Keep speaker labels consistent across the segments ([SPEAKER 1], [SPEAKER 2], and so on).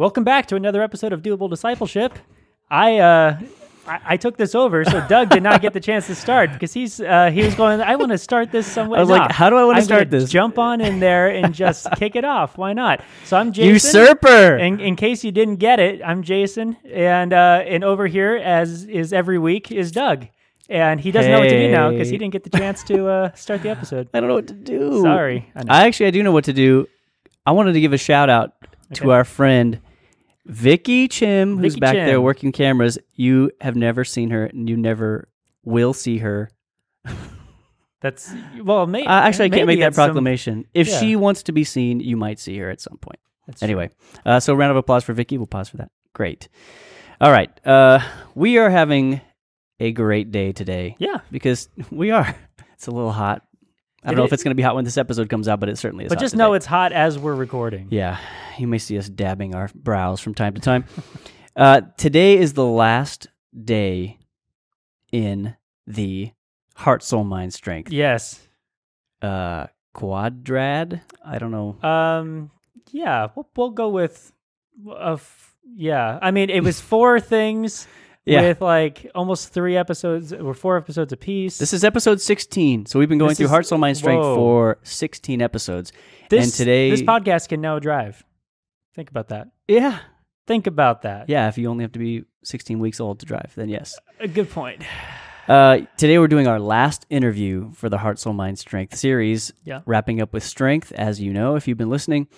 [SPEAKER 1] Welcome back to another episode of Doable Discipleship. I uh I, I took this over, so Doug did not get the chance to start because he's uh, he was going. I want to start this some way.
[SPEAKER 2] I was like, how do I wanna start this?
[SPEAKER 1] Jump on in there and just kick it off. Why not? So I'm Jason.
[SPEAKER 2] Usurper.
[SPEAKER 1] In, in case you didn't get it, I'm Jason, and uh, and over here, as is every week, is Doug, and he doesn't know what to do now because he didn't get the chance to uh, start the episode.
[SPEAKER 2] I don't know what to do.
[SPEAKER 1] Sorry. I.
[SPEAKER 2] I actually I do know what to do. I wanted to give a shout out to our friend Vicky Chim, who's
[SPEAKER 1] Vicky
[SPEAKER 2] back there working cameras. You have never seen her, and you never will see her.
[SPEAKER 1] That's well, may,
[SPEAKER 2] Uh, actually, I can't make that
[SPEAKER 1] it's some-
[SPEAKER 2] proclamation. if
[SPEAKER 1] yeah.
[SPEAKER 2] she wants to be seen, you might see her at some point.
[SPEAKER 1] that's
[SPEAKER 2] Anyway, uh, so round of applause for Vicky. We'll pause for that. Great. All right. Uh, we are having a great day today
[SPEAKER 1] Yeah,
[SPEAKER 2] because we are. It's a little hot. I don't
[SPEAKER 1] It
[SPEAKER 2] know if it's going to be hot when this episode comes out, but it certainly is.
[SPEAKER 1] but just
[SPEAKER 2] today.
[SPEAKER 1] know it's hot as we're recording.
[SPEAKER 2] Yeah, you may see us dabbing our brows from time to time. uh, today is the last day in the heart, soul, mind, strength.
[SPEAKER 1] Yes.
[SPEAKER 2] Uh, quadrad. I don't know.
[SPEAKER 1] Um. Yeah. We'll, we'll go with. Uh, f- yeah. I mean, it was four things
[SPEAKER 2] Yeah.
[SPEAKER 1] with like almost three episodes or four episodes apiece.
[SPEAKER 2] This is episode 16. So we've been going
[SPEAKER 1] This
[SPEAKER 2] through
[SPEAKER 1] is-
[SPEAKER 2] heart, soul, mind, strength
[SPEAKER 1] whoa.
[SPEAKER 2] for 16 episodes.
[SPEAKER 1] this,
[SPEAKER 2] and today-
[SPEAKER 1] this podcast can now drive. Think about that.
[SPEAKER 2] Yeah.
[SPEAKER 1] Think about that.
[SPEAKER 2] Yeah. If you only have to be 16 weeks old to drive, then yes.
[SPEAKER 1] A good point.
[SPEAKER 2] Uh, today we're doing our last interview for the Heart, Soul, Mind, Strength series.
[SPEAKER 1] Yeah.
[SPEAKER 2] Wrapping up with strength, as you know, if you've been listening.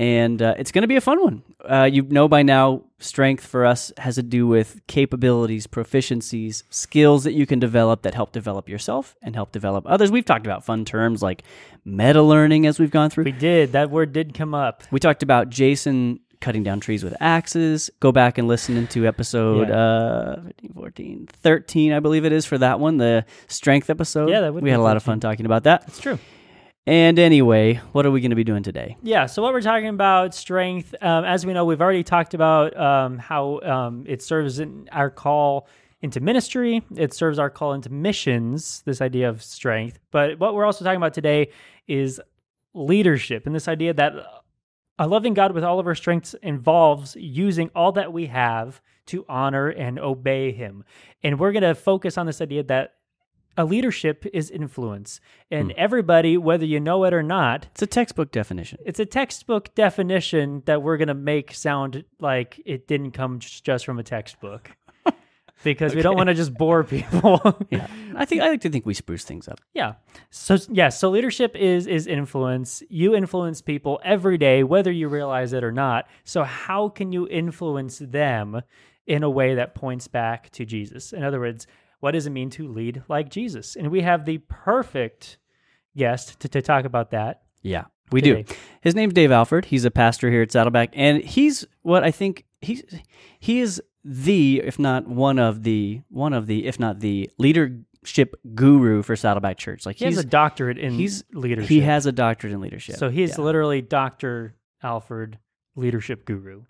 [SPEAKER 2] And uh, it's going to be a fun one. Uh, you know by now, strength for us has to do with capabilities, proficiencies, skills that you can develop that help develop yourself and help develop others. We've talked about fun terms like meta learning as we've gone through.
[SPEAKER 1] We did. That word did come up.
[SPEAKER 2] We talked about Jason cutting down trees with axes. Go back and listen into episode
[SPEAKER 1] Yeah.
[SPEAKER 2] uh 15, 14, 13, I believe it is for that one, the strength episode.
[SPEAKER 1] Yeah, that would
[SPEAKER 2] we had a lot of fun talking about that.
[SPEAKER 1] It's true.
[SPEAKER 2] And anyway, what are we going to be doing today?
[SPEAKER 1] Yeah. So what we're talking about strength, um, as we know, we've already talked about um, how um, it serves in our call into ministry. It serves our call into missions. This idea of strength, but what we're also talking about today is leadership and this idea that a loving God with all of our strengths involves using all that we have to honor and obey Him. And we're going to focus on this idea that a leadership is influence, and hmm. everybody, whether you know it or not,
[SPEAKER 2] It's a textbook definition.
[SPEAKER 1] it's a textbook definition that we're going to make sound like it didn't come just from a textbook because we don't want to just bore people.
[SPEAKER 2] Yeah. I think I like to think we spruce things up.
[SPEAKER 1] yeah. So yeah, so leadership is is influence. You influence people every day whether you realize it or not. So how can you influence them in a way that points back to Jesus? In other words, what does it mean to lead like Jesus? And we have the perfect guest to, to talk about that.
[SPEAKER 2] Yeah, we do. His name's Dave Alford. He's a pastor here at Saddleback, and he's what I think he's he is the, if not one of the one of the, if not the leader leadership guru for Saddleback Church. Like
[SPEAKER 1] He
[SPEAKER 2] he's
[SPEAKER 1] has a doctorate in
[SPEAKER 2] he's
[SPEAKER 1] leadership.
[SPEAKER 2] he has a doctorate in leadership.
[SPEAKER 1] So he's
[SPEAKER 2] yeah.
[SPEAKER 1] literally Dr. Alford, leadership guru.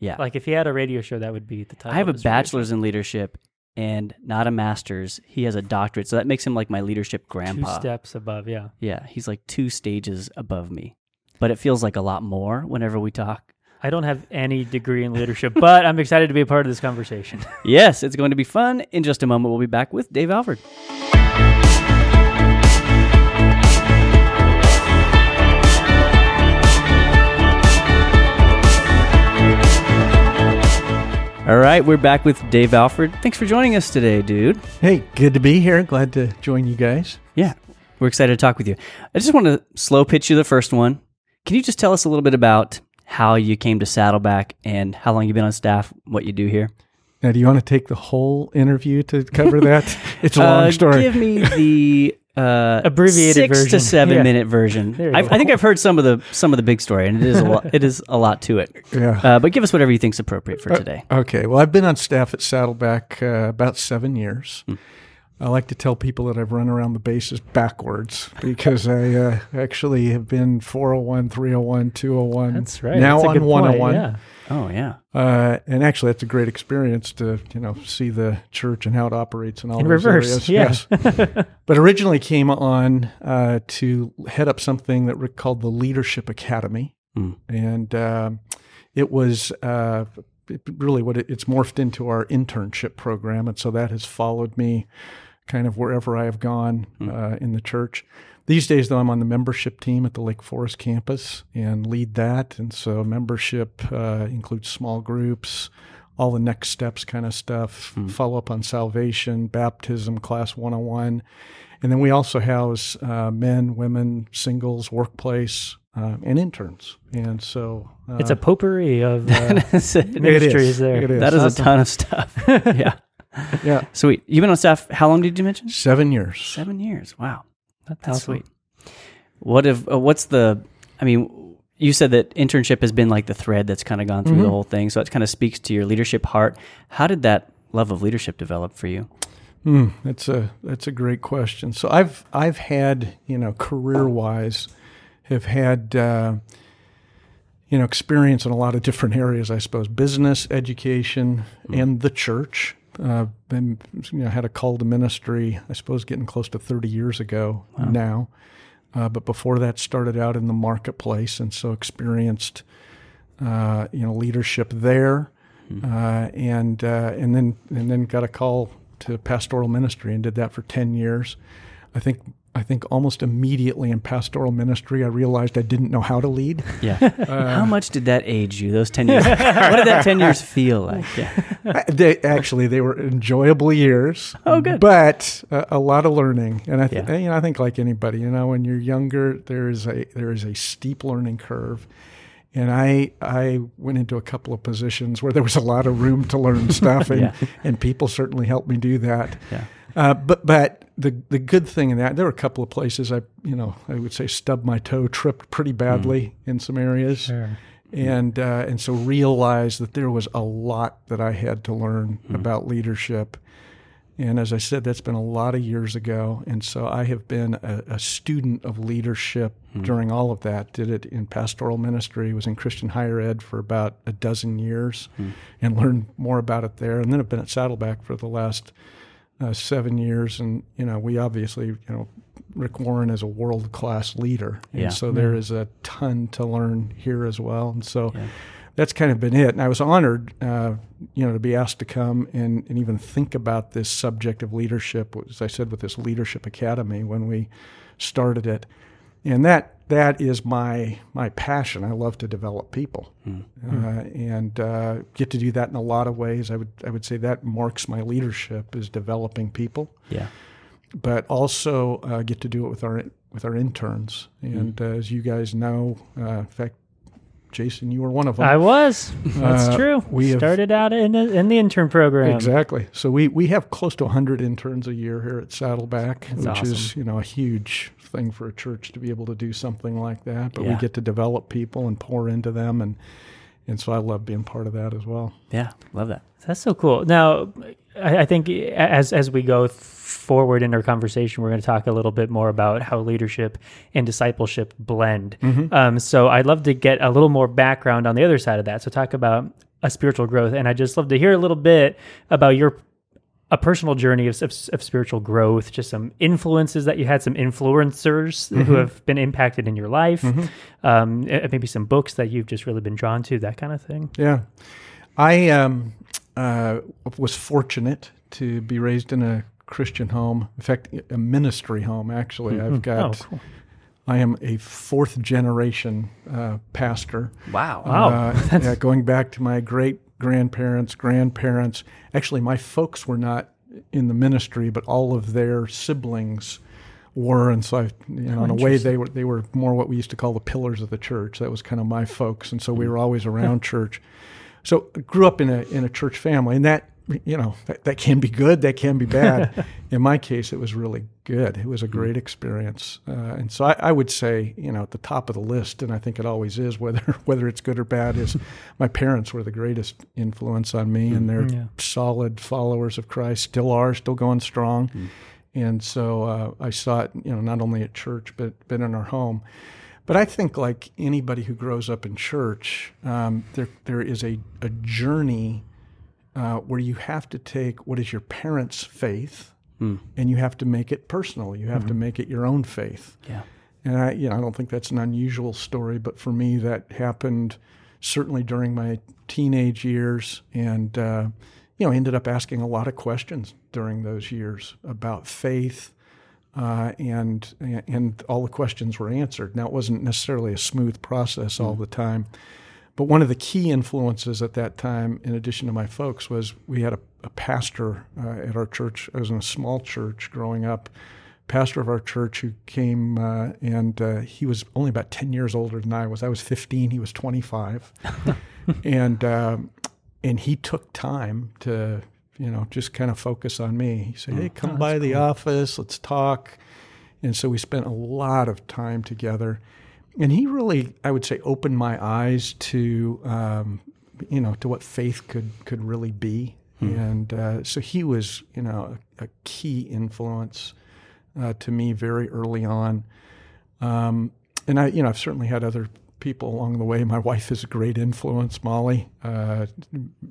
[SPEAKER 2] yeah.
[SPEAKER 1] Like if he had a radio show, that would be the title.
[SPEAKER 2] I have a
[SPEAKER 1] of his radio
[SPEAKER 2] bachelor's in leadership and not a master's. He has a doctorate, so that makes him like my leadership grandpa.
[SPEAKER 1] Two steps above, yeah.
[SPEAKER 2] Yeah, he's like two stages above me, but it feels like a lot more whenever we talk.
[SPEAKER 1] I don't have any degree in leadership, but I'm excited to be a part of this conversation.
[SPEAKER 2] Yes, it's going to be fun. In just a moment, we'll be back with Dave Alford. All right, we're back with Dave Alford. Thanks for joining us today, dude.
[SPEAKER 3] Hey, good to be here. Glad to join you guys.
[SPEAKER 2] Yeah, we're excited to talk with you. I just want to slow pitch you the first one. Can you just tell us a little bit about how you came to Saddleback and how long you've been on staff, what you do here?
[SPEAKER 3] Now, do you want to take the whole interview to cover that? it's a long
[SPEAKER 2] Uh,
[SPEAKER 3] story.
[SPEAKER 2] Give me the uh,
[SPEAKER 1] Abbreviated
[SPEAKER 2] six
[SPEAKER 1] version.
[SPEAKER 2] to seven
[SPEAKER 1] Yeah.
[SPEAKER 2] minute version. I've. I think I've heard some of the some of the big story, and it is a lot. It is a lot to it.
[SPEAKER 3] yeah.
[SPEAKER 2] Uh, but give us whatever you think's appropriate for today.
[SPEAKER 3] Okay. Well, I've been on staff at Saddleback uh, about seven years.
[SPEAKER 2] Hmm.
[SPEAKER 3] I like to tell people that I've run around the bases backwards because I uh, actually have been 401, 301, 201.
[SPEAKER 1] That's right.
[SPEAKER 3] Now
[SPEAKER 1] That's a
[SPEAKER 3] on
[SPEAKER 1] good point,
[SPEAKER 3] 101.
[SPEAKER 1] Yeah.
[SPEAKER 2] Oh yeah,
[SPEAKER 3] Uh, and actually, that's a great experience to you know see the church and how it operates and all
[SPEAKER 1] In
[SPEAKER 3] those
[SPEAKER 1] reverse,
[SPEAKER 3] areas.
[SPEAKER 1] yeah.
[SPEAKER 3] Yes, but originally came on uh, to head up something that we called the Leadership Academy,
[SPEAKER 2] Hmm.
[SPEAKER 3] and um, it was uh, it really what it, it's morphed into our internship program, and so that has followed me kind of wherever I have gone uh, in the church. These days, though, I'm on the membership team at the Lake Forest campus and lead that. And so, membership uh, includes small groups, all the next steps kind of stuff, follow up on salvation, baptism, class 101. And then we also house uh, men, women, singles, workplace, uh, and interns. And so, uh,
[SPEAKER 1] It's a potpourri of uh,
[SPEAKER 2] That's it.
[SPEAKER 3] it
[SPEAKER 1] ministries
[SPEAKER 3] is.
[SPEAKER 1] there.
[SPEAKER 3] Is.
[SPEAKER 2] That is a ton of stuff. yeah.
[SPEAKER 3] yeah,
[SPEAKER 2] Sweet. You've been on staff, how long did you mention?
[SPEAKER 3] seven years.
[SPEAKER 2] Seven years. Wow. That's
[SPEAKER 1] Awesome.
[SPEAKER 2] sweet. What if, uh, what's the, I mean, you said that internship has been like the thread that's kind of gone through the whole thing. So it kind of speaks to your leadership heart. How did that love of leadership develop for you?
[SPEAKER 3] Hmm, that's a that's a great question. So I've I've had you know career wise, have had uh, you know experience in a lot of different areas. I suppose business, education, and the church. Uh, been you know had a call to ministry. I suppose getting close to thirty years ago now. Uh, but before that, started out in the marketplace, and so experienced uh, you know leadership there, uh, and uh, and then and then got a call to pastoral ministry and did that for ten years. I think I think almost immediately in pastoral ministry, I realized I didn't know how to lead.
[SPEAKER 2] Yeah. how much did that age you, those 10 years? what did that 10 years feel like? Yeah.
[SPEAKER 3] They, actually, they were enjoyable years.
[SPEAKER 2] Oh, good.
[SPEAKER 3] But a, a lot of learning, and I, th-
[SPEAKER 2] Yeah.
[SPEAKER 3] you know, I think like anybody, you know, when you're younger, there is a there is a steep learning curve. And I I went into a couple of positions where there was a lot of room to learn stuff, and,
[SPEAKER 2] Yeah.
[SPEAKER 3] and people certainly helped me do that.
[SPEAKER 2] Yeah.
[SPEAKER 3] Uh, but but the the good thing in that there were a couple of places I you know I would say stubbed my toe, tripped pretty badly in some areas,
[SPEAKER 1] Sure.
[SPEAKER 3] and uh, and so realized that there was a lot that I had to learn about leadership. And as I said, that's been a lot of years ago, and so I have been a, a student of leadership during all of that. Did it in pastoral ministry, was in Christian higher ed for about a dozen years, and learned more about it there. And then I've been at Saddleback for the last uh, seven years, and you know, we obviously, you know, Rick Warren is a world class leader, and
[SPEAKER 2] Yeah.
[SPEAKER 3] so there is a ton to learn here as well. And so
[SPEAKER 2] Yeah.
[SPEAKER 3] that's kind of been it. And I was honored, uh, you know, to be asked to come and, and even think about this subject of leadership, as I said, with this Leadership Academy when we started it. And that that is my my passion. I love to develop people, uh, and uh, get to do that in a lot of ways. I would I would say that marks my leadership is developing people
[SPEAKER 2] Yeah.
[SPEAKER 3] but also uh, get to do it with our with our interns. And uh, as you guys know, uh, in fact, Jason, you were one of them.
[SPEAKER 1] I was. That's
[SPEAKER 3] Uh,
[SPEAKER 1] true.
[SPEAKER 3] we have-
[SPEAKER 1] started out in the, in the intern program.
[SPEAKER 3] exactly. So we we have close to 100 interns a year here at Saddleback,
[SPEAKER 1] That's
[SPEAKER 3] which is you know a huge thing for a church to be able to do something like that. But we get to develop people and pour into them, and and so I love being part of that as well.
[SPEAKER 2] Yeah. Love that.
[SPEAKER 1] That's so cool. Now, I, think as as we go forward in our conversation, we're going to talk a little bit more about how leadership and discipleship blend. Um, so I'd love to get a little more background on the other side of that. So talk about a spiritual growth, and I just love to hear a little bit about your a personal journey of, of, of spiritual growth, just some influences that you had, some influencers who have been impacted in your life, um, eh, maybe some books that you've just really been drawn to, that kind of thing.
[SPEAKER 3] Yeah, I um, uh, was fortunate to be raised in a Christian home. In fact, a ministry home. Actually, I've got.
[SPEAKER 1] Oh, cool.
[SPEAKER 3] I am a fourth generation uh, pastor.
[SPEAKER 2] Wow.
[SPEAKER 1] Wow.
[SPEAKER 3] Uh, yeah, going back to my great grandparents, grandparents. Actually, my folks were not in the ministry, but all of their siblings were, and so I, you know, in a way, they were they were more what we used to call the pillars of the church. That was kind of my folks, and so we were always around church. So I grew up in a in a church family, and that you know that, that can be good, that can be bad. in my case, it was really good. It was a great experience, uh, and so I, I would say you know at the top of the list, and I think it always is, whether whether it's good or bad, is my parents were the greatest influence on me, and they're
[SPEAKER 1] Yeah.
[SPEAKER 3] solid followers of Christ, still are, still going strong. And so uh, I saw it, you know, not only at church but but in our home. But I think, like anybody who grows up in church, um, there there is a a journey uh, where you have to take what is your parents' faith and you have to make it personal. You have to make it your own faith.
[SPEAKER 2] Yeah.
[SPEAKER 3] And I, you know, I don't think that's an unusual story, but for me, that happened certainly during my teenage years, and uh, you know, ended up asking a lot of questions during those years about faith, uh, and and all the questions were answered. Now it wasn't necessarily a smooth process all the time, but one of the key influences at that time, in addition to my folks, was we had a, a pastor uh, at our church. I was in a small church growing up. Pastor of our church who came uh, and uh, he was only about ten years older than I was. I was fifteen. He was twenty five, and um, and he took time to you know just kind of focus on me. He said, "Hey, come by the office. Let's talk." And so we spent a lot of time together and he really, I would say, opened my eyes to, um, you know, to what faith could could really be. And uh, so he was, you know, a, a key influence uh, to me very early on. Um, and I, you know, I've certainly had other people along the way. My wife is a great influence, Molly. Uh,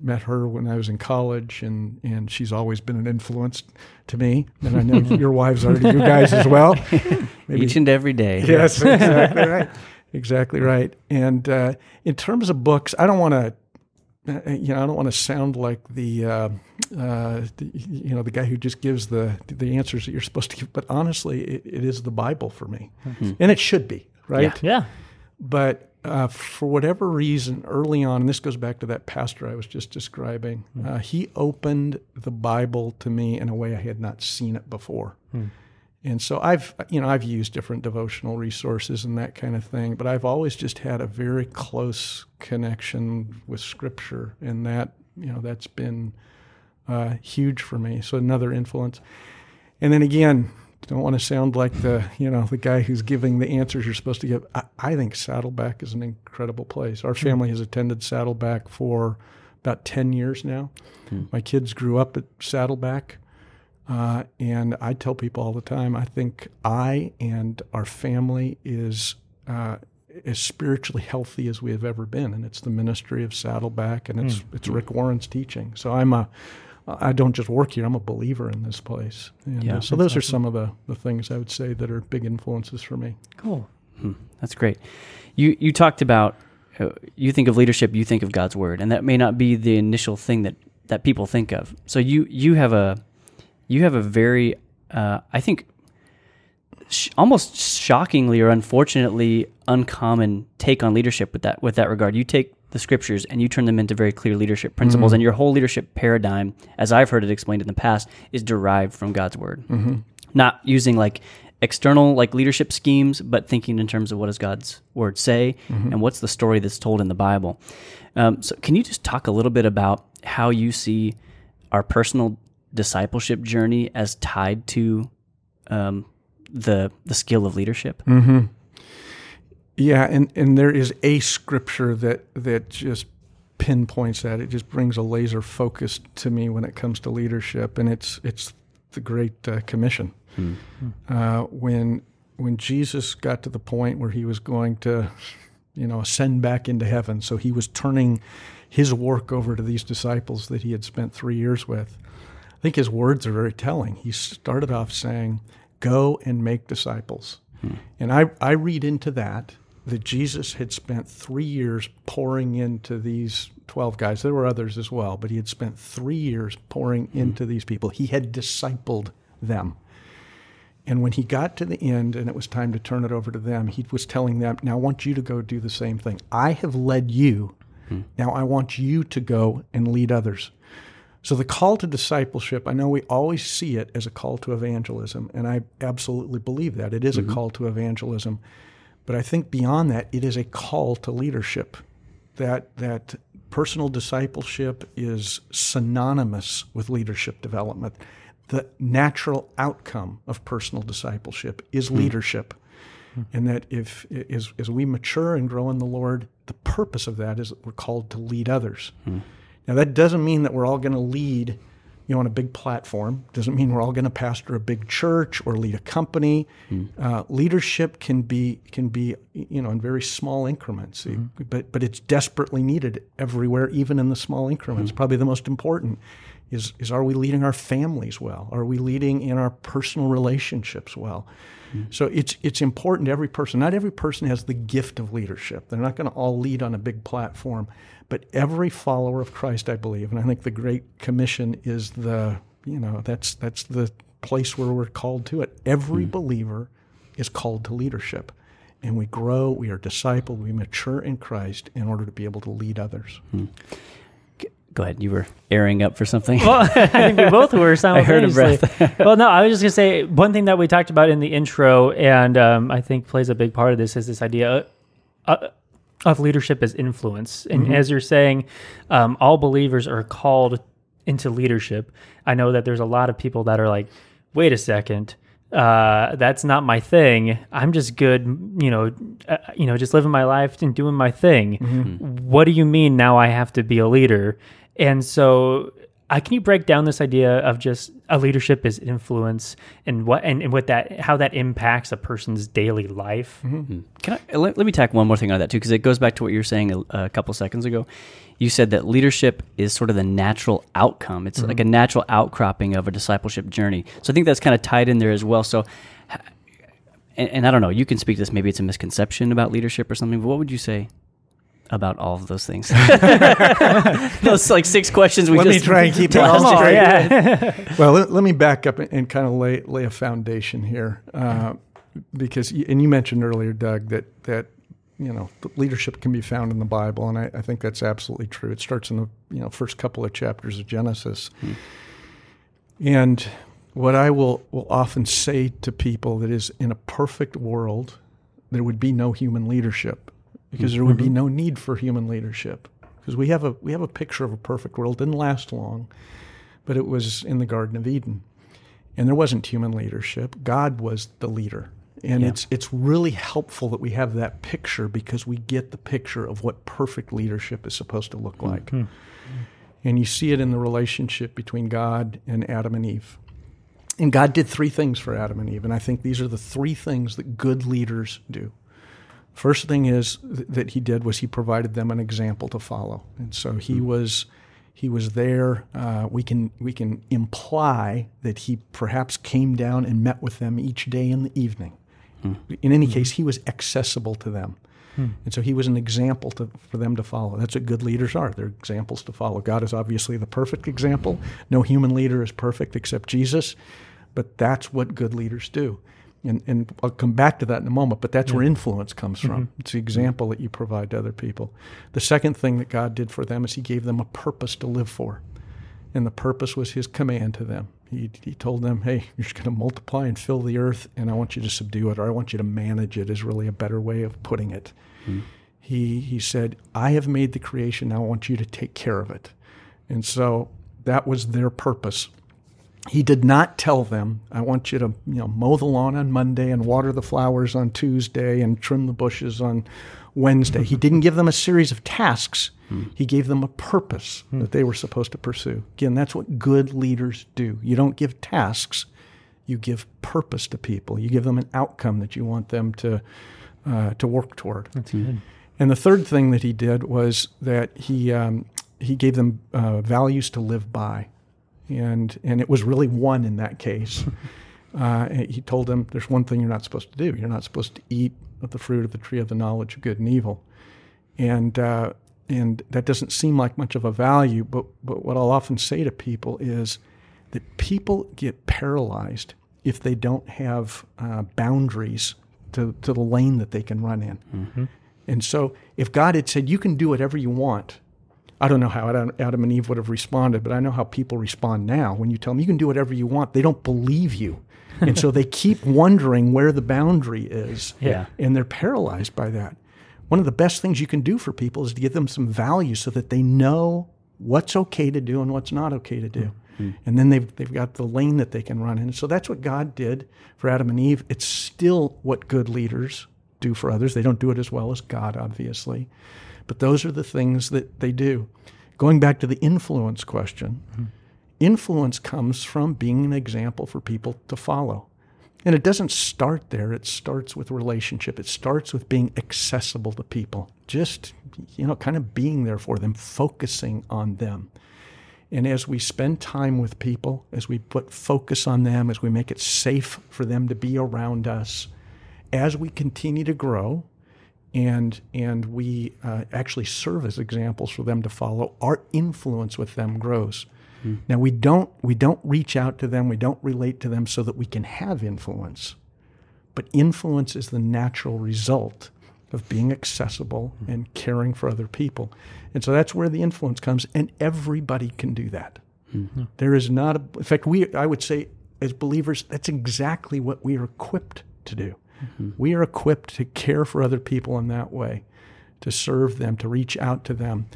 [SPEAKER 3] met her when I was in college, and, and she's always been an influence to me. And I know your wives are to you guys as well. Maybe-
[SPEAKER 2] Each and every day.
[SPEAKER 3] Yes, exactly right. Exactly right. And uh, in terms of books, I don't want to, uh, you know, I don't want to sound like the, uh, uh, the, you know, the guy who just gives the the answers that you're supposed to give. But honestly, it, it is the Bible for me, and it should be, right?
[SPEAKER 1] Yeah.
[SPEAKER 3] But uh, for whatever reason, early on, and this goes back to that pastor I was just describing, uh, he opened the Bible to me in a way I had not seen it before. And so I've, you know, I've used different devotional resources and that kind of thing, but I've always just had a very close connection with Scripture, and that, you know, that's been uh, huge for me. So another influence. And then again, don't want to sound like the you know the guy who's giving the answers you're supposed to give. I, I think Saddleback is an incredible place. Our family has attended Saddleback for about ten years now. My kids grew up at Saddleback, uh, and I tell people all the time. I think I and our family is. Uh, as spiritually healthy as we have ever been, and it's the ministry of Saddleback, and it's it's Rick Warren's teaching. So I'm a, I don't just work here; I'm a believer in this place. And,
[SPEAKER 2] Yeah,
[SPEAKER 3] uh, so those are some of the, the things I would say that are big influences for me.
[SPEAKER 1] Cool.
[SPEAKER 2] That's great. You you talked about uh, you think of leadership, you think of God's word, and that may not be the initial thing that that people think of. So you you have a you have a very uh, I think sh- almost shockingly or unfortunately uncommon take on leadership with that with that regard. You take the scriptures and you turn them into very clear leadership principles, and your whole leadership paradigm, as I've heard it explained in the past, is derived from God's word. Not using like external like leadership schemes, but thinking in terms of what does God's word say and what's the story that's told in the Bible. Um, so, can you just talk a little bit about how you see our personal discipleship journey as tied to um, the the skill of leadership?
[SPEAKER 3] Yeah, and, and there is a scripture that that just pinpoints that. It just brings a laser focus to me when it comes to leadership, and it's it's the Great uh, Commission. Uh, when when Jesus got to the point where he was going to, you know, ascend back into heaven, so he was turning his work over to these disciples that he had spent three years with. I think his words are very telling. He started off saying, "Go and make disciples," and I I read into that that Jesus had spent three years pouring into these 12 guys. There were others as well, but he had spent three years pouring hmm. into these people. He had discipled them. And when he got to the end and it was time to turn it over to them, he was telling them, Now I want you to go do the same thing. I have led you. Hmm. Now I want you to go and lead others. So the call to discipleship, I know we always see it as a call to evangelism, and I absolutely believe that. It is a mm-hmm. call to evangelism. But I think beyond that, it is a call to leadership. That that personal discipleship is synonymous with leadership development. The natural outcome of personal discipleship is hmm. leadership. Hmm. And that if as, as we mature and grow in the Lord, the purpose of that is that we're called to lead others. Hmm. Now that doesn't mean that we're all going to lead, you know, on a big platform. Doesn't mean we're all going to pastor a big church or lead a company. Hmm. Uh, leadership can be can be you know in very small increments, hmm. but but it's desperately needed everywhere, even in the small increments. Hmm. Probably the most important is, is are we leading our families well? Are we leading in our personal relationships well? Mm-hmm. So it's it's important to every person. Not every person has the gift of leadership. They're not going to all lead on a big platform, but every follower of Christ, I believe, and I think the Great Commission is the you know that's that's the place where we're called to it. Every mm. believer is called to leadership, and we grow, we are discipled, we mature in Christ in order to be able to lead others. Hmm.
[SPEAKER 2] Go ahead. You were airing up for something.
[SPEAKER 1] Well, I think we both were
[SPEAKER 2] I heard a
[SPEAKER 1] breath. well, no, I was just gonna say one thing that we talked about in the intro, and um, I think plays a big part of this is this idea uh, of leadership as influence. And as you're saying, um, all believers are called into leadership. I know that there's a lot of people that are like, "Wait a second, uh, that's not my thing. I'm just good, you know, uh, you know, just living my life and doing my thing." What do you mean now? I have to be a leader? And so, uh, can you break down this idea of just a leadership is influence and what and, and what that how that impacts a person's daily life? Mm-hmm.
[SPEAKER 2] Can I let, let me tack one more thing on that too, because it goes back to what you were saying a, a couple seconds ago. You said that leadership is sort of the natural outcome. It's like a mm-hmm. natural outcropping of a discipleship journey. So I think that's kind of tied in there as well. So, and, and I don't know, you can speak to this. Maybe it's a misconception about leadership or something. But what would you say about all of those things? those like six questions we
[SPEAKER 3] Let me try and keep it
[SPEAKER 2] blasted
[SPEAKER 3] all straight.
[SPEAKER 1] yeah.
[SPEAKER 3] Well, let, let me back up and, and kind of lay lay a foundation here, uh, because y- and you mentioned earlier, Doug, that that you know leadership can be found in the Bible, and I, I think that's absolutely true. It starts in the you know first couple of chapters of Genesis, and what I will will often say to people that is in a perfect world, there would be no human leadership because there would be mm-hmm. no need for human leadership because we have a we have a picture of a perfect world. It didn't last long but it was in the Garden of Eden. And there wasn't human leadership. God was the leader. And
[SPEAKER 2] Yeah.
[SPEAKER 3] it's it's really helpful that we have that picture because we get the picture of what perfect leadership is supposed to look like. Mm-hmm. And you see it in the relationship between God and Adam and Eve. And God did three things for Adam and Eve, and I think these are the three things that good leaders do. First thing is th- that he did was he provided them an example to follow, and so he hmm. was he was there. Uh, we can we can imply that he perhaps came down and met with them each day in the evening. Hmm. In any hmm. case, he was accessible to them, and so he was an example to, for them to follow. That's what good leaders are. They're examples to follow. God is obviously the perfect example. No human leader is perfect except Jesus, but that's what good leaders do. And, and I'll come back to that in a moment, but that's where influence comes mm-hmm. from. It's the example that you provide to other people. The second thing that God did for them is He gave them a purpose to live for. And the purpose was His command to them. He, he told them, hey, you're just going to multiply and fill the earth, and I want you to subdue it, or I want you to manage it, is really a better way of putting it. Hmm. He, he said, I have made the creation, now I want you to take care of it. And so that was their purpose he did not tell them, I want you to you know, mow the lawn on Monday and water the flowers on Tuesday and trim the bushes on Wednesday. he didn't give them a series of tasks. He gave them a purpose that they were supposed to pursue. Again, that's what good leaders do. You don't give tasks, you give purpose to people. You give them an outcome that you want them to, uh, to work toward.
[SPEAKER 1] That's good.
[SPEAKER 3] And the third thing that he did was that he um, he gave them uh, values to live by, and and it was really one in that case. Uh, he told them, "There's one thing you're not supposed to do. You're not supposed to eat of the fruit of the tree of the knowledge of good and evil." And uh, and that doesn't seem like much of a value, but but what I'll often say to people is that people get paralyzed if they don't have uh, boundaries to, to the lane that they can run in. And so, if God had said, You can do whatever you want, I don't know how Adam, and Eve would have responded, but I know how people respond now. When you tell them you can do whatever you want, they don't believe you. and so they keep wondering where the boundary is.
[SPEAKER 1] Yeah.
[SPEAKER 3] And they're paralyzed by that. One of the best things you can do for people is to give them some value so that they know what's okay to do and what's not okay to do. Mm-hmm. Mm. And then they've, they've got the lane that they can run in. So that's what God did for Adam and Eve. It's still what good leaders do for others. They don't do it as well as God, obviously. But those are the things that they do. Going back to the influence question, mm-hmm. influence comes from being an example for people to follow. And it doesn't start there. It starts with relationship. It starts with being accessible to people. Just, you know, kind of being there for them, focusing on them. And as we spend time with people, as we put focus on them, as we make it safe for them to be around us, as we continue to grow, and and we uh, actually serve as examples for them to follow, our influence with them grows. Hmm. Now we don't we don't reach out to them, we don't relate to them so that we can have influence. But influence is the natural result of being accessible hmm. and caring for other people. And so that's where the influence comes and everybody can do that. Hmm. There is not a, in fact we I would say as believers that's exactly what we are equipped to do. We are equipped to care for other people in that way, to serve them, to reach out to them.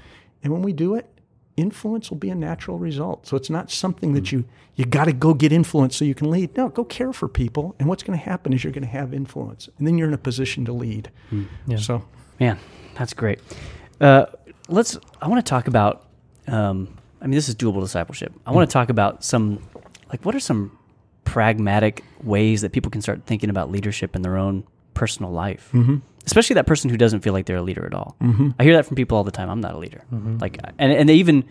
[SPEAKER 3] And when we do it, influence will be a natural result. So it's not something that you you got to go get influence so you can lead. No, go care for people, and what's going to happen is you're going to have influence, and then you're in a position to lead.
[SPEAKER 1] Yeah.
[SPEAKER 3] So
[SPEAKER 2] Man, that's great. Uh, let's. I want to talk about. Um, I mean, this is doable discipleship. I want to talk about some, like, what are some pragmatic ways that people can start thinking about leadership in their own personal life, mm-hmm. especially that person who doesn't feel like they're a leader at all. Mm-hmm. I hear that from people all the time. I'm not a leader. Like, and and they even.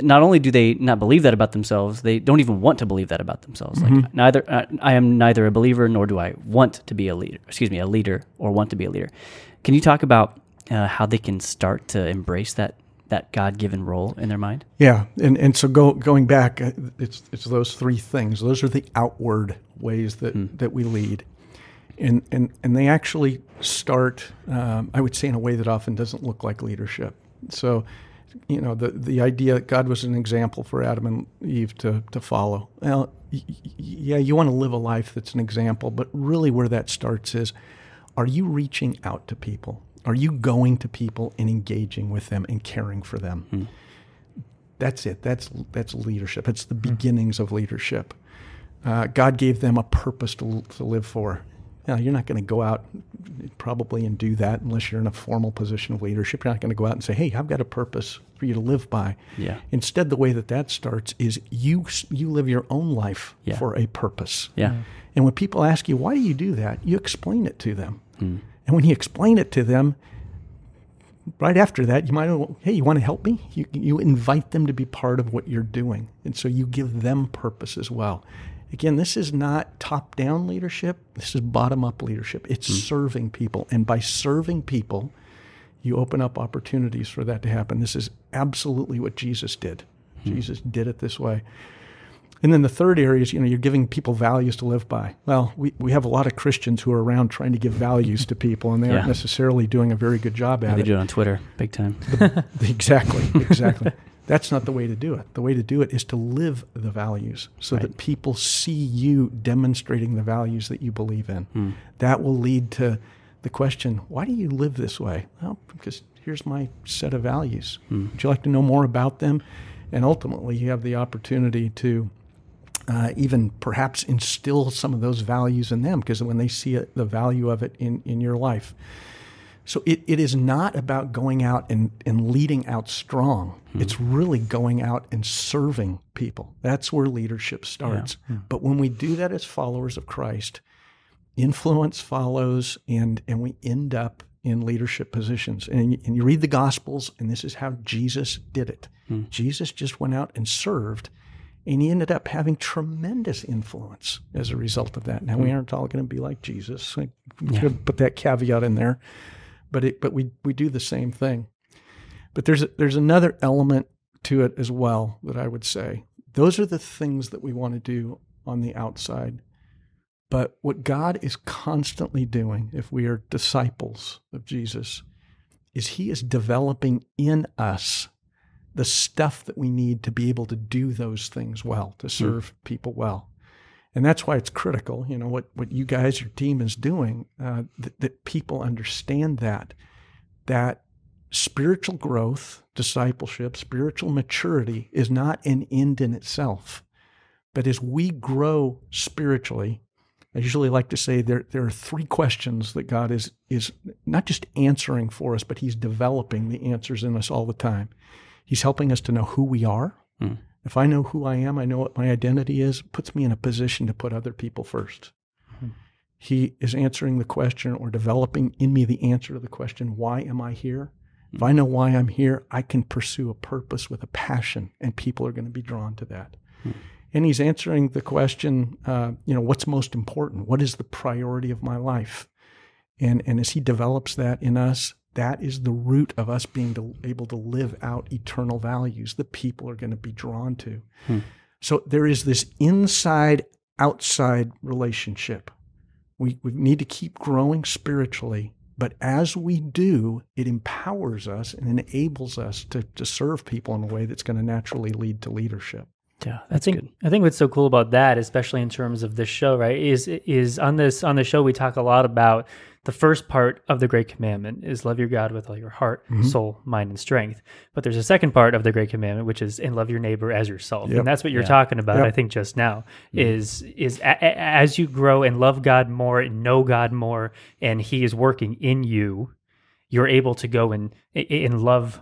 [SPEAKER 2] Not only do they not believe that about themselves, they don't even want to believe that about themselves. Like neither, uh, I am neither a believer nor do I want to be a leader. Excuse me, a leader or want to be a leader. Can you talk about uh, how they can start to embrace that that God given role in their mind?
[SPEAKER 3] Yeah, and and so go, going back, uh, it's it's those three things. Those are the outward ways that that we lead, and and and they actually start. Um, I would say in a way that often doesn't look like leadership. So, you know, the the idea that God was an example for Adam and Eve to to follow. Well, y- yeah, you want to live a life that's an example, but really where that starts is, are you reaching out to people? Are you going to people and engaging with them and caring for them? That's it. That's that's leadership. It's the beginnings of leadership. Uh, God gave them a purpose to, to live for. Now, you're not going to go out probably and do that unless you're in a formal position of leadership. You're not going to go out and say, "Hey, I've got a purpose for you to live by."
[SPEAKER 2] Yeah.
[SPEAKER 3] Instead, the way that that starts is you you live your own life
[SPEAKER 2] Yeah.
[SPEAKER 3] for a purpose.
[SPEAKER 2] Yeah.
[SPEAKER 3] And when people ask you, "Why do you do that?" you explain it to them.
[SPEAKER 2] Hmm.
[SPEAKER 3] And when you explain it to them, right after that, you might, hey, you want to help me? You, you invite them to be part of what you're doing. And so you give them purpose as well. Again, this is not top down leadership, this is bottom up leadership. It's mm-hmm. serving people. And by serving people, you open up opportunities for that to happen. This is absolutely what Jesus did. Hmm. Jesus did it this way. And then the third area is, you know, you're giving people values to live by. Well, we, we have a lot of Christians who are around trying to give values to people, and they
[SPEAKER 2] Yeah.
[SPEAKER 3] aren't necessarily doing a very good job at
[SPEAKER 2] They
[SPEAKER 3] it.
[SPEAKER 2] They do it on Twitter, big time.
[SPEAKER 3] Exactly, exactly. That's not the way to do it. The way to do it is to live the values so that people see you demonstrating the values that you believe in. Hmm. That will lead to the question why do you live this way? Well, because here's my set of values. Hmm. Would you like to know more about them? And ultimately, you have the opportunity to uh, even perhaps instill some of those values in them because when they see it, the value of it in, in your life. So it, it is not about going out and, and leading out strong. Hmm. It's really going out and serving people. That's where leadership starts. Hmm. But when we do that as followers of Christ, influence follows and, and we end up in leadership positions. And, and you read the Gospels, and this is how Jesus did it. Hmm. Jesus just went out and served, and he ended up having tremendous influence as a result of that. Now, we hmm. aren't all going to be like Jesus. I should put that caveat in there but it, but we we do the same thing. But there's there's another element to it as well that I would say. Those are the things that we want to do on the outside. But what God is constantly doing, if we are disciples of Jesus, is He is developing in us the stuff that we need to be able to do those things well, to serve people well. And that's why it's critical, you know, what, what you guys, your team is doing, uh, that, that people understand that, that spiritual growth, discipleship, spiritual maturity is not an end in itself. But as we grow spiritually, I usually like to say there, there are three questions that God is, is not just answering for us, but He's developing the answers in us all the time. He's helping us to know who we are. Hmm. If I know who I am, I know what my identity is, puts me in a position to put other people first. Hmm. He is answering the question or developing in me the answer to the question, why am I here? If hmm. I know why I'm here, I can pursue a purpose with a passion, and people are going to be drawn to that. And he's answering the question, uh, you know, what's most important? What is the priority of my life? And and as he develops that in us, that is the root of us being to, able to live out eternal values that people are going to be drawn to. Hmm. So there is this inside outside relationship. We, we need to keep growing spiritually, but as we do, it empowers us and enables us to, to serve people in a way that's going to naturally lead to leadership.
[SPEAKER 2] Yeah,
[SPEAKER 1] I think
[SPEAKER 2] good.
[SPEAKER 1] I think what's so cool about that, especially in terms of this show, right, is is on this on the show we talk a lot about the first part of the great commandment is love your God with all your heart,
[SPEAKER 3] Mm-hmm.
[SPEAKER 1] soul, mind, and strength. But there's a second part of the great commandment, which is and love your neighbor as yourself.
[SPEAKER 3] Yep.
[SPEAKER 1] And that's what you're
[SPEAKER 2] Yeah.
[SPEAKER 1] talking about,
[SPEAKER 3] Yep.
[SPEAKER 1] I think, just now. Is is a, a- as you grow and love God more and know God more, and He is working in you, you're able to go and and love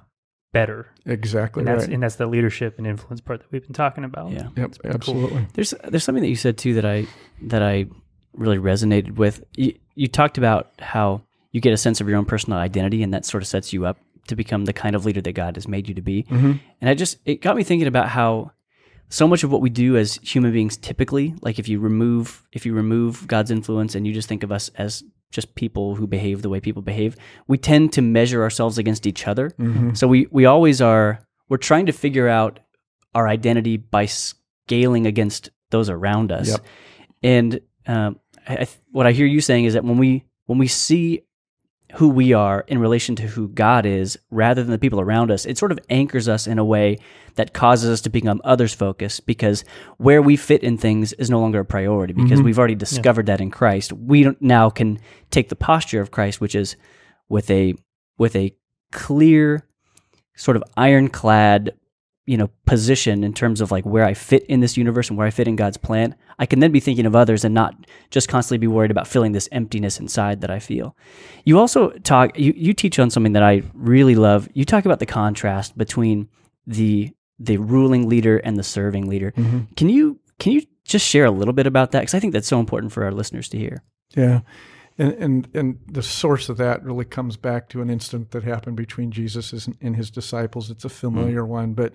[SPEAKER 1] better.
[SPEAKER 3] Exactly
[SPEAKER 1] And that's
[SPEAKER 3] right.
[SPEAKER 1] and that's the leadership and influence part that we've been talking about.
[SPEAKER 2] Yeah.
[SPEAKER 3] Yep, absolutely.
[SPEAKER 2] There's there's something that you said too that I that I really resonated with. You, you talked about how you get a sense of your own personal identity, and that sort of sets you up to become the kind of leader that God has made you to be.
[SPEAKER 3] Mhm.
[SPEAKER 2] And I just it got me thinking about how so much of what we do as human beings typically, like if you remove if you remove God's influence and you just think of us as just people who behave the way people behave, we tend to measure ourselves against each other.
[SPEAKER 3] Mhm.
[SPEAKER 2] So we we always are we're trying to figure out our identity by scaling against those around us.
[SPEAKER 3] Yep.
[SPEAKER 2] And um, I, what I hear you saying is that when we when we see who we are in relation to who God is, rather than the people around us, it sort of anchors us in a way that causes us to become others focused. Because where we fit in things is no longer a priority because mm-hmm. we've already discovered that in Christ. We don't, now can take the posture of Christ, which is with a with a clear sort of ironclad you know position in terms of like where I fit in this universe and where I fit in God's plan, I can then be thinking of others and not just constantly be worried about filling this emptiness inside that I feel. You also talk you, you teach on something that I really love. You talk about the contrast between the the ruling leader and the serving leader.
[SPEAKER 3] Mhm.
[SPEAKER 2] Can you can you just share a little bit about that because I think that's so important for our listeners to hear.
[SPEAKER 3] Yeah. And, and and the source of that really comes back to an incident that happened between Jesus and his disciples. It's a familiar hmm. one, but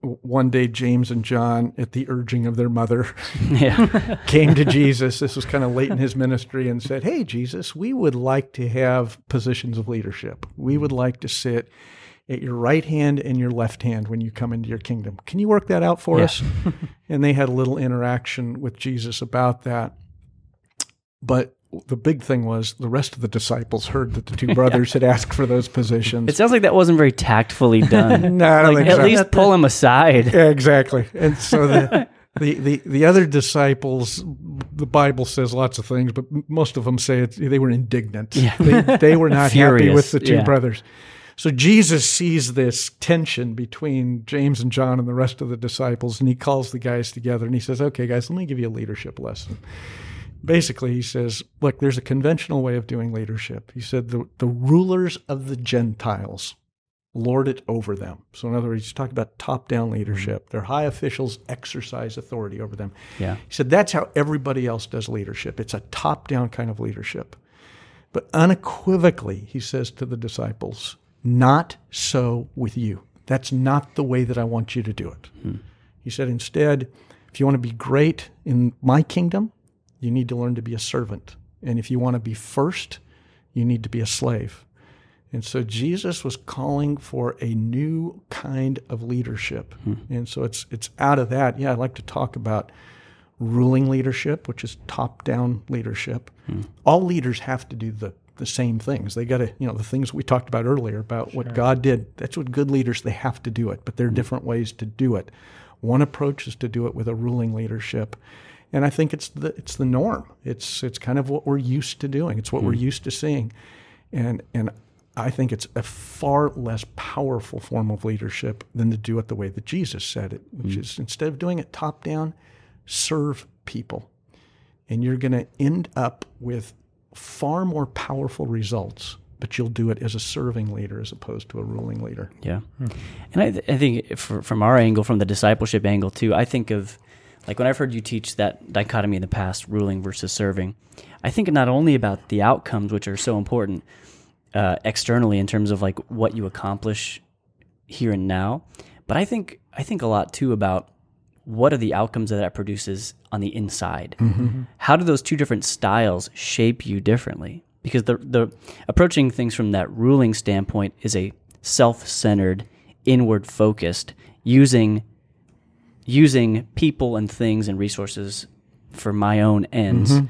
[SPEAKER 3] one day James and John, at the urging of their mother,
[SPEAKER 2] yeah.
[SPEAKER 3] came to Jesus. This was kind of late in his ministry, and said, "Hey, Jesus, we would like to have positions of leadership. We would like to sit." At your right hand and your left hand when you come into your kingdom. Can you work that out for
[SPEAKER 2] Yeah.
[SPEAKER 3] us? and they had a little interaction with Jesus about that. But the big thing was the rest of the disciples heard that the two brothers had asked for those positions.
[SPEAKER 2] It sounds like that wasn't very tactfully done.
[SPEAKER 3] no, I don't
[SPEAKER 2] like,
[SPEAKER 3] think
[SPEAKER 2] at
[SPEAKER 3] so.
[SPEAKER 2] least pull him aside.
[SPEAKER 3] Yeah, exactly. And so the, the, the, the other disciples, the Bible says lots of things, but most of them say it, they were indignant.
[SPEAKER 2] Yeah.
[SPEAKER 3] They, they were not happy with the two
[SPEAKER 2] yeah.
[SPEAKER 3] brothers. So Jesus sees this tension between James and John and the rest of the disciples, and he calls the guys together and he says, Okay, guys, let me give you a leadership lesson. Basically, he says, Look, there's a conventional way of doing leadership. He said, The, the rulers of the Gentiles lord it over them. So, in other words, he's talking about top down leadership. Their high officials exercise authority over them.
[SPEAKER 2] Yeah.
[SPEAKER 3] He said, That's how everybody else does leadership. It's a top down kind of leadership. But unequivocally, he says to the disciples, Not so with you. That's not the way that I want you to do it. Hmm. He said, Instead, if you want to be great in my kingdom, you need to learn to be a servant. And if you want to be first, you need to be a slave. And so Jesus was calling for a new kind of leadership. Hmm. And so it's it's out of that. Yeah, I'd like to talk about ruling leadership, which is top-down leadership. Hmm. All leaders have to do the the same things. They got to, you know, the things we talked about earlier about what God did. That's what good leaders they have to do it, but there are hmm. different ways to do it. One approach is to do it with a ruling leadership. And I think it's the it's the norm. It's it's kind of what we're used to doing. It's what we're hmm. used to seeing. And and I think it's a far less powerful form of leadership than to do it the way that Jesus said it, which hmm. is instead of doing it top down, serve people. And you're going to end up with far more powerful results, but you'll do it as a serving leader as opposed to a ruling leader.
[SPEAKER 2] Yeah, hmm. and I, th- I think for, from our angle, from the discipleship angle too, I think of like when I've heard you teach that dichotomy in the past, ruling versus serving. I think not only about the outcomes, which are so important. uh, externally in terms of like what you accomplish here and now. But I think I think a lot too about what are the outcomes that that produces on the inside. How do those two different styles shape you differently? Because the the approaching things from that ruling standpoint is a self-centered, inward focused, using using people and things and resources for my own ends, mm-hmm.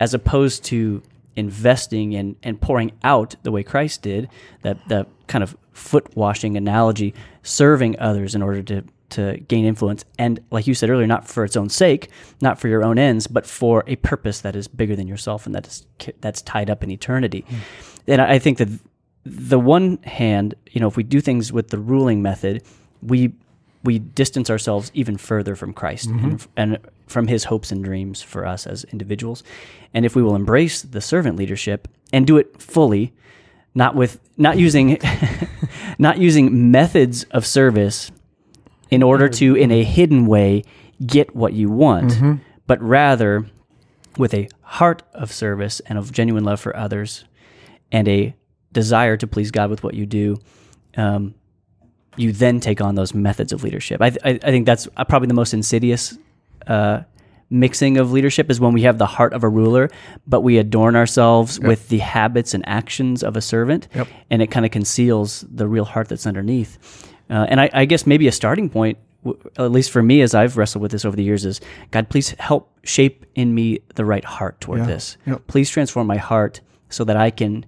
[SPEAKER 2] as opposed to investing and, and pouring out the way Christ did, that, that kind of foot washing analogy, serving others in order to, to gain influence. And like you said earlier, not for its own sake, not for your own ends, but for a purpose that is bigger than yourself and that is that's tied up in eternity. Hmm. And I I think that the one hand, you know, if we do things with the ruling method, we we distance ourselves even further from Christ and, and from His hopes and dreams for us as individuals. And if we will embrace the servant leadership and do it fully, not with not using not using methods of service in order to, in a hidden way, get what you want, but rather with a heart of service and of genuine love for others and a desire to please God with what you do, um, you then take on those methods of leadership. I, I, I think that's uh, probably the most insidious uh, mixing of leadership is when we have the heart of a ruler, but we adorn ourselves with the habits and actions of a servant,
[SPEAKER 3] Yep.
[SPEAKER 2] and it kind of conceals the real heart that's underneath. Uh, and I, I guess maybe a starting point, w- at least for me, as I've wrestled with this over the years, is God, please help shape in me the right heart toward
[SPEAKER 3] Yeah.
[SPEAKER 2] this.
[SPEAKER 3] Yep.
[SPEAKER 2] Please transform my heart so that I can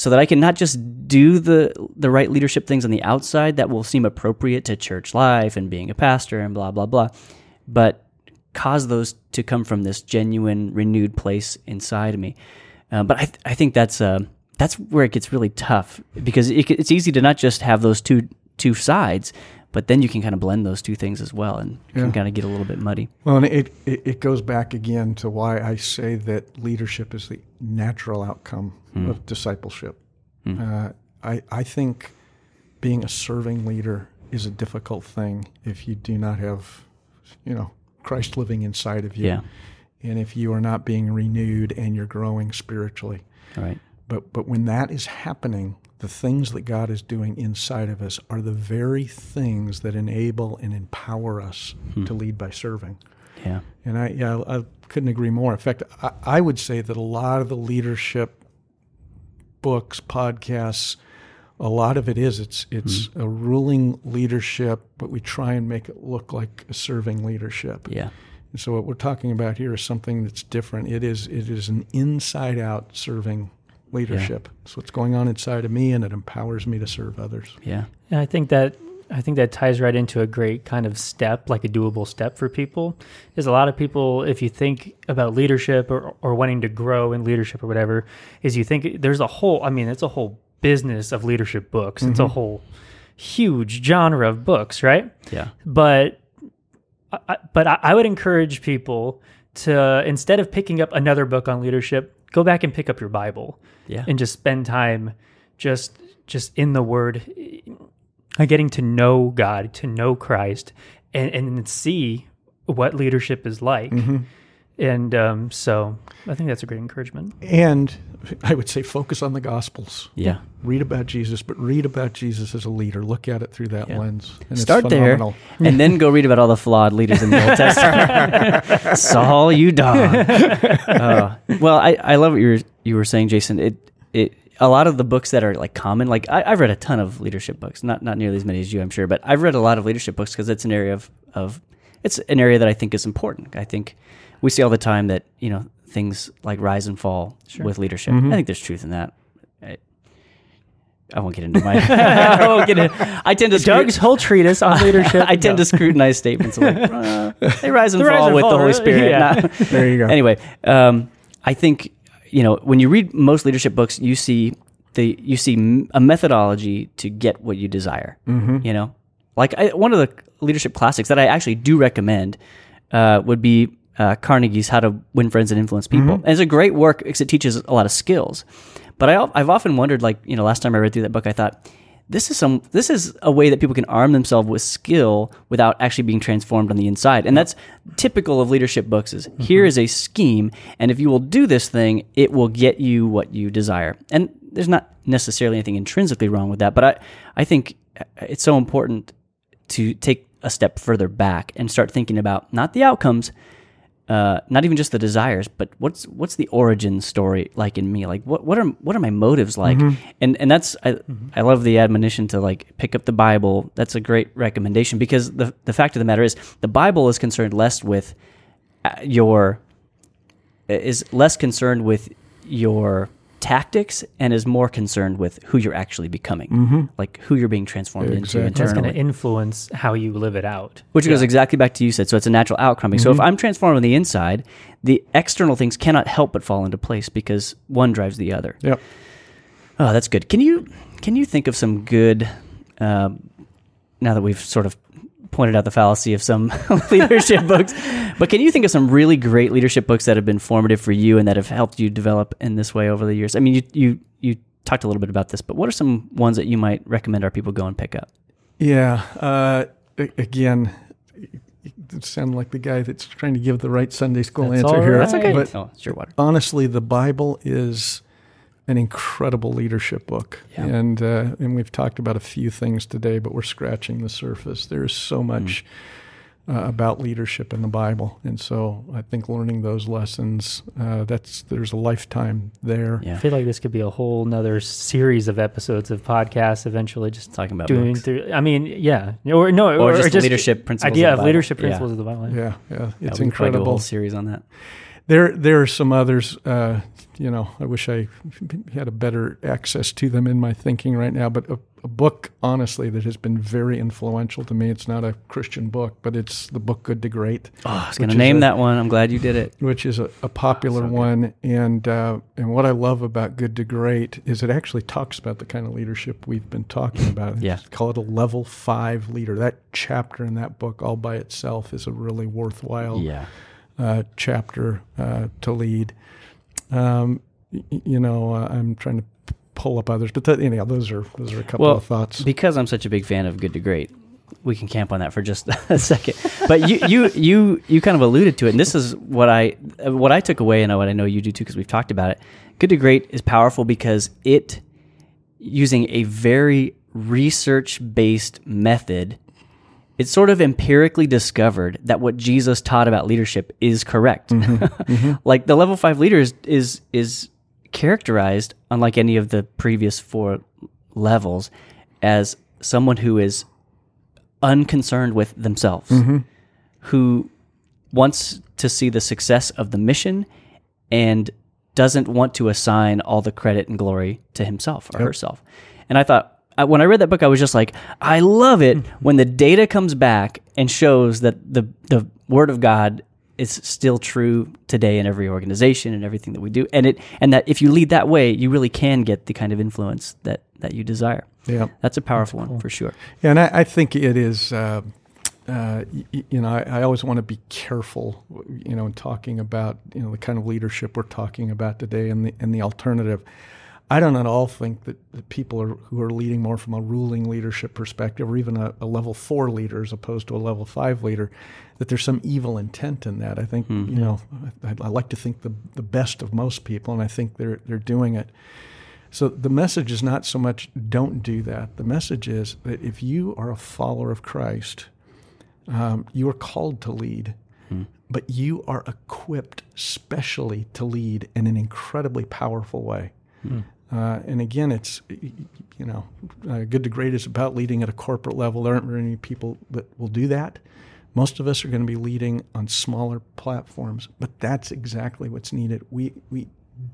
[SPEAKER 2] so that I can not just do the the right leadership things on the outside that will seem appropriate to church life and being a pastor and blah blah blah, but cause those to come from this genuine renewed place inside of me. Uh, but I th- I think that's uh, that's where it gets really tough because it, it's easy to not just have those two two sides, but then you can kind of blend those two things as well, and
[SPEAKER 3] Yeah.
[SPEAKER 2] can kind of get a little bit muddy.
[SPEAKER 3] Well, and it, it, it goes back again to why I say that leadership is the natural outcome of discipleship. Uh, I, I think being a serving leader is a difficult thing if you do not have, you know, Christ living inside of you.
[SPEAKER 2] Yeah.
[SPEAKER 3] And if you are not being renewed and you're growing spiritually.
[SPEAKER 2] All right.
[SPEAKER 3] But but when that is happening, the things that God is doing inside of us are the very things that enable and empower us hmm. to lead by serving.
[SPEAKER 2] Yeah.
[SPEAKER 3] And I yeah, I couldn't agree more. In fact, I, I would say that a lot of the leadership books, podcasts, a lot of it is it's it's hmm. a ruling leadership, but we try and make it look like a serving leadership.
[SPEAKER 2] Yeah.
[SPEAKER 3] And so what we're talking about here is something that's different. It is it is an inside out serving leadership. It's what's going on inside of me and it empowers me to serve others.
[SPEAKER 2] Yeah.
[SPEAKER 1] And I think that I think that ties right into a great kind of step, like a doable step for people. Is a lot of people, if you think about leadership or, or wanting to grow in leadership or whatever, is you think there's a whole. I mean, it's a whole business of leadership books. It's a mm-hmm. whole huge genre of books, right?
[SPEAKER 2] Yeah.
[SPEAKER 1] but I, I- but I, I would encourage people to instead of picking up another book on leadership, go back and pick up your Bible
[SPEAKER 2] Yeah.
[SPEAKER 1] and just spend time just just in the Word, getting to know God, to know Christ, and and see what leadership is like. Mm-hmm. And um, so I think that's a great encouragement.
[SPEAKER 3] And I would say focus on the gospels.
[SPEAKER 2] Yeah.
[SPEAKER 3] Read about Jesus, but read about Jesus as a leader. Look at it through that
[SPEAKER 2] Yeah.
[SPEAKER 3] lens. And it's
[SPEAKER 2] Start there and then go read about all the flawed leaders in the Old Testament. Saul, you dog. Uh, well, I, I love what you were you were saying, Jason. It it a lot of the books that are like common. Like I, I've read a ton of leadership books, not not nearly as many as you, I'm sure, but I've read a lot of leadership books because it's an area of of it's an area that I think is important. I think we see all the time that you know things like rise and fall with leadership. I think there's truth in that. I, I won't get into my. I won't get in. I tend to scru-
[SPEAKER 1] Doug's whole treatise on leadership.
[SPEAKER 2] I tend
[SPEAKER 1] No.
[SPEAKER 2] to scrutinize statements like uh, they rise and
[SPEAKER 1] They rise
[SPEAKER 2] fall
[SPEAKER 1] and
[SPEAKER 2] with
[SPEAKER 1] fall,
[SPEAKER 2] the Holy
[SPEAKER 1] right?
[SPEAKER 2] Spirit.
[SPEAKER 1] Yeah.
[SPEAKER 2] Nah.
[SPEAKER 3] There you go.
[SPEAKER 2] anyway, um, I think you know when you read most leadership books, you see the you see a methodology to get what you desire. Mm-hmm. You know, like I, one of the leadership classics that I actually do recommend uh, would be uh, Carnegie's How to Win Friends and Influence People. Mm-hmm. And it's a great work because it teaches a lot of skills. But I, I've often wondered, like you know, last time I read through that book, I thought this is some this is a way that people can arm themselves with skill without actually being transformed on the inside. And that's typical of leadership books is mm-hmm. here is a scheme and if you will do this thing it will get you what you desire. And there's not necessarily anything intrinsically wrong with that, but I I think uh, it's so important to take a step further back and start thinking about not the outcomes, uh, not even just the desires, but what's what's the origin story like in me? Like what what are what are my motives like? And and that's I I love the admonition to like pick up the Bible. That's a great recommendation because the the fact of the matter is the Bible is concerned less with uh, your is less concerned with your tactics and is more concerned with who you're actually becoming, like who you're being transformed
[SPEAKER 3] Exactly.
[SPEAKER 2] into
[SPEAKER 1] That's going to influence how you live it out.
[SPEAKER 2] Which goes exactly back to you said. So it's a natural outcoming. So if I'm transformed on the inside, the external things cannot help but fall into place because one drives the other.
[SPEAKER 3] Yep.
[SPEAKER 2] Oh, that's good. Can you can you think of some good? Um, now that we've sort of pointed out the fallacy of some leadership books, but can you think of some really great leadership books that have been formative for you and that have helped you develop in this way over the years? I mean, you you you talked a little bit about this, but what are some ones that you might recommend our people go and pick up?
[SPEAKER 3] Yeah. Uh, again, you sound like the guy that's trying to give the right Sunday school
[SPEAKER 1] That's
[SPEAKER 3] answer here.
[SPEAKER 1] That's okay.
[SPEAKER 3] But
[SPEAKER 2] oh, it's your water.
[SPEAKER 3] honestly, the Bible is an incredible leadership book,
[SPEAKER 2] Yeah.
[SPEAKER 3] and uh, and we've talked about a few things today, but we're scratching the surface. There's so much uh, about leadership in the Bible, and so I think learning those lessons uh, that's there's a lifetime there.
[SPEAKER 1] I feel like this could be a whole nother series of episodes of podcasts eventually just
[SPEAKER 2] talking about
[SPEAKER 1] doing
[SPEAKER 2] books.
[SPEAKER 1] through I mean, yeah. Or no,
[SPEAKER 2] or, just, the leadership principles.
[SPEAKER 1] idea
[SPEAKER 2] of,
[SPEAKER 1] of,
[SPEAKER 2] the Bible.
[SPEAKER 1] leadership
[SPEAKER 2] Yeah.
[SPEAKER 1] principles of the Bible.
[SPEAKER 3] Yeah, yeah,
[SPEAKER 2] Yeah,
[SPEAKER 3] it's
[SPEAKER 2] we could do a
[SPEAKER 3] incredible.
[SPEAKER 2] whole series on that.
[SPEAKER 3] There, there are some others. Uh, you know, I wish I had a better access to them in my thinking right now. But a, a book, honestly, that has been very influential to me. It's not a Christian book, but it's the book Good to Great,
[SPEAKER 2] Oh, I was going to name
[SPEAKER 3] a-
[SPEAKER 2] that one. I'm glad you did it.
[SPEAKER 3] which is a, a popular
[SPEAKER 2] so
[SPEAKER 3] one. And uh, and what I love about Good to Great is it actually talks about the kind of leadership we've been talking about.
[SPEAKER 2] Yeah.
[SPEAKER 3] call it a level five leader. That chapter in that book, all by itself, is a really worthwhile
[SPEAKER 2] Yeah.
[SPEAKER 3] uh, chapter uh, to lead. Um, you know, uh, I'm trying to pull up others, but that, anyhow, those are those are a couple
[SPEAKER 2] Well,
[SPEAKER 3] of thoughts.
[SPEAKER 2] because I'm such a big fan of Good to Great, we can camp on that for just a second. But you, you, you, you kind of alluded to it, and this is what I, what I took away, and what I know you do too, because we've talked about it. Good to Great is powerful because it, using a very research-based method, it's sort of empirically discovered that what Jesus taught about leadership is correct. Mm-hmm. Mm-hmm. like the level five leader is, is is characterized, unlike any of the previous four levels, as someone who is unconcerned with themselves, mm-hmm. who wants to see the success of the mission and doesn't want to assign all the credit and glory to himself or herself. And I thought, when I read that book, I was just like, I love it when the data comes back and shows that the the Word of God is still true today in every organization and everything that we do, and it and that if you lead that way, you really can get the kind of influence that that you desire.
[SPEAKER 3] yeah,
[SPEAKER 2] That's a powerful one for sure.
[SPEAKER 3] yeah, and I, I think it is. Uh, uh, y- you know, I, I always want to be careful, you know, in talking about you know the kind of leadership we're talking about today and the and the alternative. I don't at all think that, that people are who are leading more from a ruling leadership perspective, or even a, a level four leader as opposed to a level five leader, that there's some evil intent in that. I think hmm. you know, I, I like to think the the best of most people, and I think they're they're doing it. So the message is not so much don't do that. The message is that if you are a follower of Christ, um, you are called to lead, hmm. but you are equipped specially to lead in an incredibly powerful way. Hmm. Uh, and again, it's you know, uh, good to great is about leading at a corporate level. There aren't very many people that will do that. Most of us are going to be leading on smaller platforms, but that's exactly what's needed. We we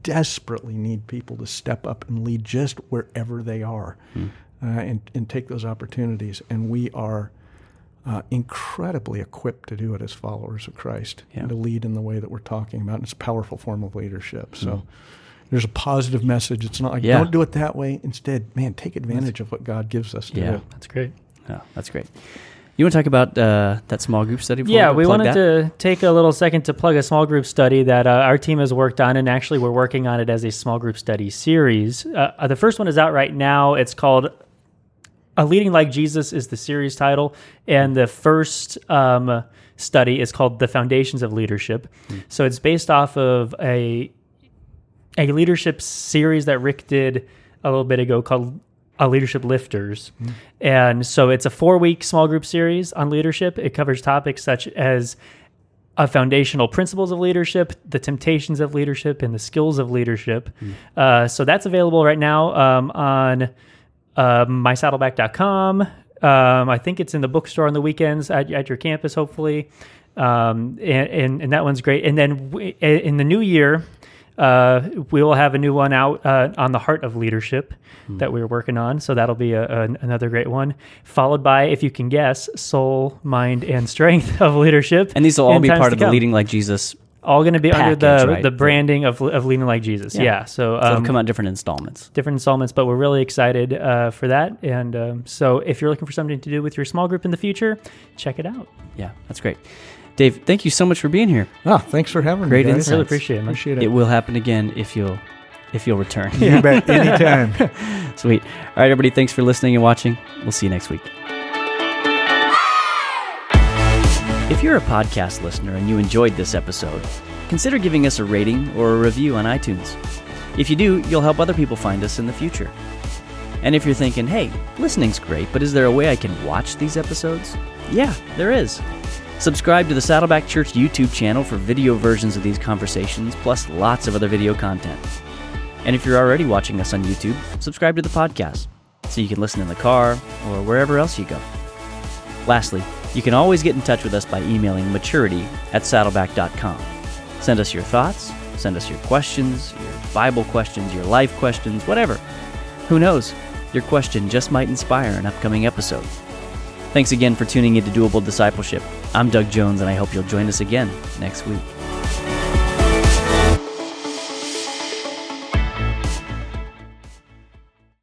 [SPEAKER 3] desperately need people to step up and lead just wherever they are, uh, and and take those opportunities. And we are uh, incredibly equipped to do it as followers of Christ
[SPEAKER 2] Yeah.
[SPEAKER 3] and to lead in the way that we're talking about. And it's a powerful form of leadership. So there's a positive message. It's not like
[SPEAKER 2] Yeah.
[SPEAKER 3] don't do it that way. Instead, man, take advantage of what God gives us to
[SPEAKER 2] Yeah.
[SPEAKER 3] do.
[SPEAKER 1] That's great.
[SPEAKER 2] Yeah, that's great. You want to talk about uh, that small group study?
[SPEAKER 1] Yeah, we wanted
[SPEAKER 2] that?
[SPEAKER 1] to take a little second to plug a small group study that uh, our team has worked on, and actually we're working on it as a small group study series. Uh, uh, the first one is out right now. It's called "A Leading Like Jesus" is the series title, and the first um, study is called "The Foundations of Leadership." So it's based off of a a leadership series that Rick did a little bit ago called uh, Leadership Lifters. And so it's a four week small group series on leadership. It covers topics such as uh, foundational principles of leadership, the temptations of leadership, and the skills of leadership. Uh, so that's available right now um, on uh, mysaddleback.com. Um, I think it's in the bookstore on the weekends at, at your campus, hopefully. Um, and, and, and that one's great. And then in the new year, uh, we will have a new one out uh, on the heart of leadership that we're working on. So that'll be a, a, another great one. Followed by, if you can guess, soul, mind, and strength of leadership.
[SPEAKER 2] And these will all be part of the. Leading Like Jesus.
[SPEAKER 1] All going to be under the
[SPEAKER 2] right?
[SPEAKER 1] the branding of of leading like Jesus.
[SPEAKER 2] Yeah.
[SPEAKER 1] Yeah. So,
[SPEAKER 2] So
[SPEAKER 1] um,
[SPEAKER 2] it'll come out different installments.
[SPEAKER 1] different installments, but we're really excited uh, for that. And um, so, if you're looking for something to do with your small group in the future, check it out.
[SPEAKER 2] Yeah, that's great. Dave, thank you so much for being here.
[SPEAKER 3] Oh, thanks for having
[SPEAKER 2] Great
[SPEAKER 3] me. guys.
[SPEAKER 2] insights.
[SPEAKER 1] Really appreciate it. man.
[SPEAKER 3] Appreciate it.
[SPEAKER 2] It will happen again if you'll if you'll return.
[SPEAKER 3] You bet. Anytime.
[SPEAKER 2] Sweet. All right, everybody, thanks for listening and watching. We'll see you next week. If you're a podcast listener and you enjoyed this episode, consider giving us a rating or a review on iTunes. If you do, you'll help other people find us in the future. And if you're thinking, hey, listening's great, but is there a way I can watch these episodes? Yeah, there is. Subscribe to the Saddleback Church YouTube channel for video versions of these conversations, plus lots of other video content. And if you're already watching us on YouTube, subscribe to the podcast so you can listen in the car or wherever else you go. Lastly, you can always get in touch with us by emailing maturity at saddleback.com. Send us your thoughts, send us your questions, your Bible questions, your life questions, whatever. Who knows? Your question just might inspire an upcoming episode. Thanks again for tuning in to Doable Discipleship. I'm Doug Jones, and I hope you'll join us again next week.